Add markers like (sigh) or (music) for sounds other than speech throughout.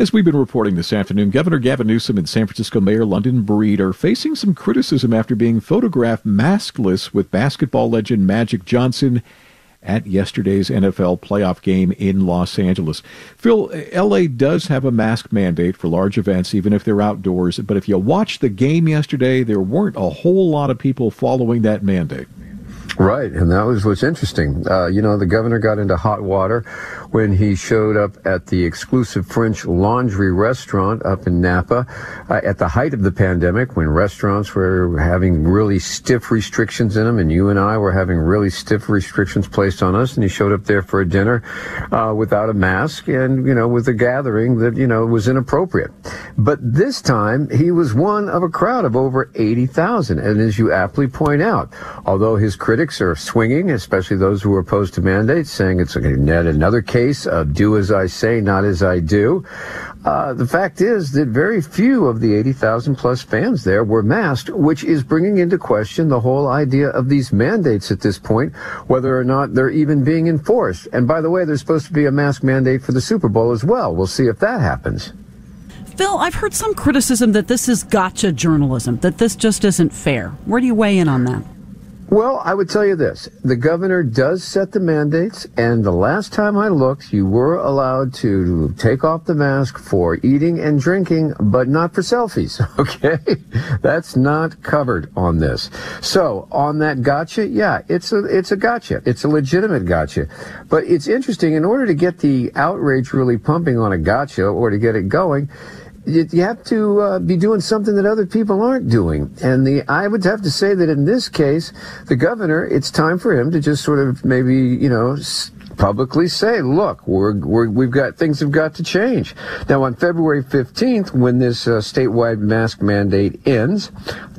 As we've been reporting this afternoon, Governor Gavin Newsom and San Francisco Mayor London Breed are facing some criticism after being photographed maskless with basketball legend Magic Johnson at yesterday's NFL playoff game in Los Angeles. Phil, LA does have a mask mandate for large events, even if they're outdoors. But if you watched the game yesterday, there weren't a whole lot of people following that mandate. Right, and that was what's interesting. Uh, you know, the governor got into hot water when he showed up at the exclusive French Laundry restaurant up in Napa uh, at the height of the pandemic when restaurants were having really stiff restrictions in them, and you and I were having really stiff restrictions placed on us. And he showed up there for a dinner uh, without a mask and, you know, with a gathering that, you know, was inappropriate. But this time, he was one of a crowd of over 80,000. And as you aptly point out, although his critics are swinging, especially those who are opposed to mandates, saying it's yet another case of do as I say, not as I do. Uh, the fact is that very few of the 80,000 plus fans there were masked, which is bringing into question the whole idea of these mandates at this point, whether or not they're even being enforced. And by the way, there's supposed to be a mask mandate for the Super Bowl as well. We'll see if that happens. Phil, I've heard some criticism that this is gotcha journalism, that this just isn't fair. Where do you weigh in on that? Well, I would tell you this. The governor does set the mandates, and the last time I looked, you were allowed to take off the mask for eating and drinking, but not for selfies, (laughs) okay? That's not covered on this. So, on that gotcha, yeah, it's a, it's a gotcha. It's a legitimate gotcha. But it's interesting, in order to get the outrage really pumping on a gotcha or to get it going, you have to uh, be doing something that other people aren't doing. And the I would have to say that in this case, the governor, it's time for him to just sort of maybe, you know, publicly say, look, we're, we have got things have got to change. Now, on February 15th, when this uh, statewide mask mandate ends,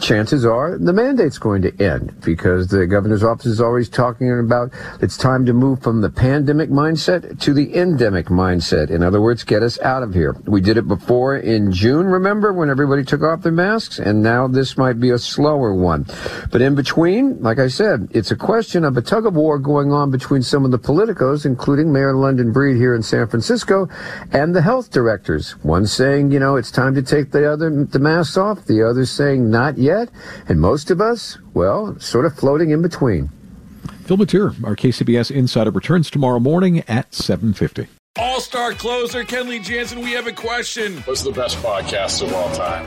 chances are the mandate's going to end because the governor's office is always talking about it's time to move from the pandemic mindset to the endemic mindset. In other words, get us out of here. We did it before in June, remember, when everybody took off their masks, and now this might be a slower one. But in between, like I said, it's a question of a tug of war going on between some of the politicos, including Mayor London Breed here in San Francisco, and the health directors. One saying, you know, it's time to take the other the masks off, the other saying not yet. And most of us, well, sort of floating in between. Phil Matier, our KCBS Insider, returns tomorrow morning at 7.50. All-star closer Kenley Jansen, we have a question. What's the best podcast of all time?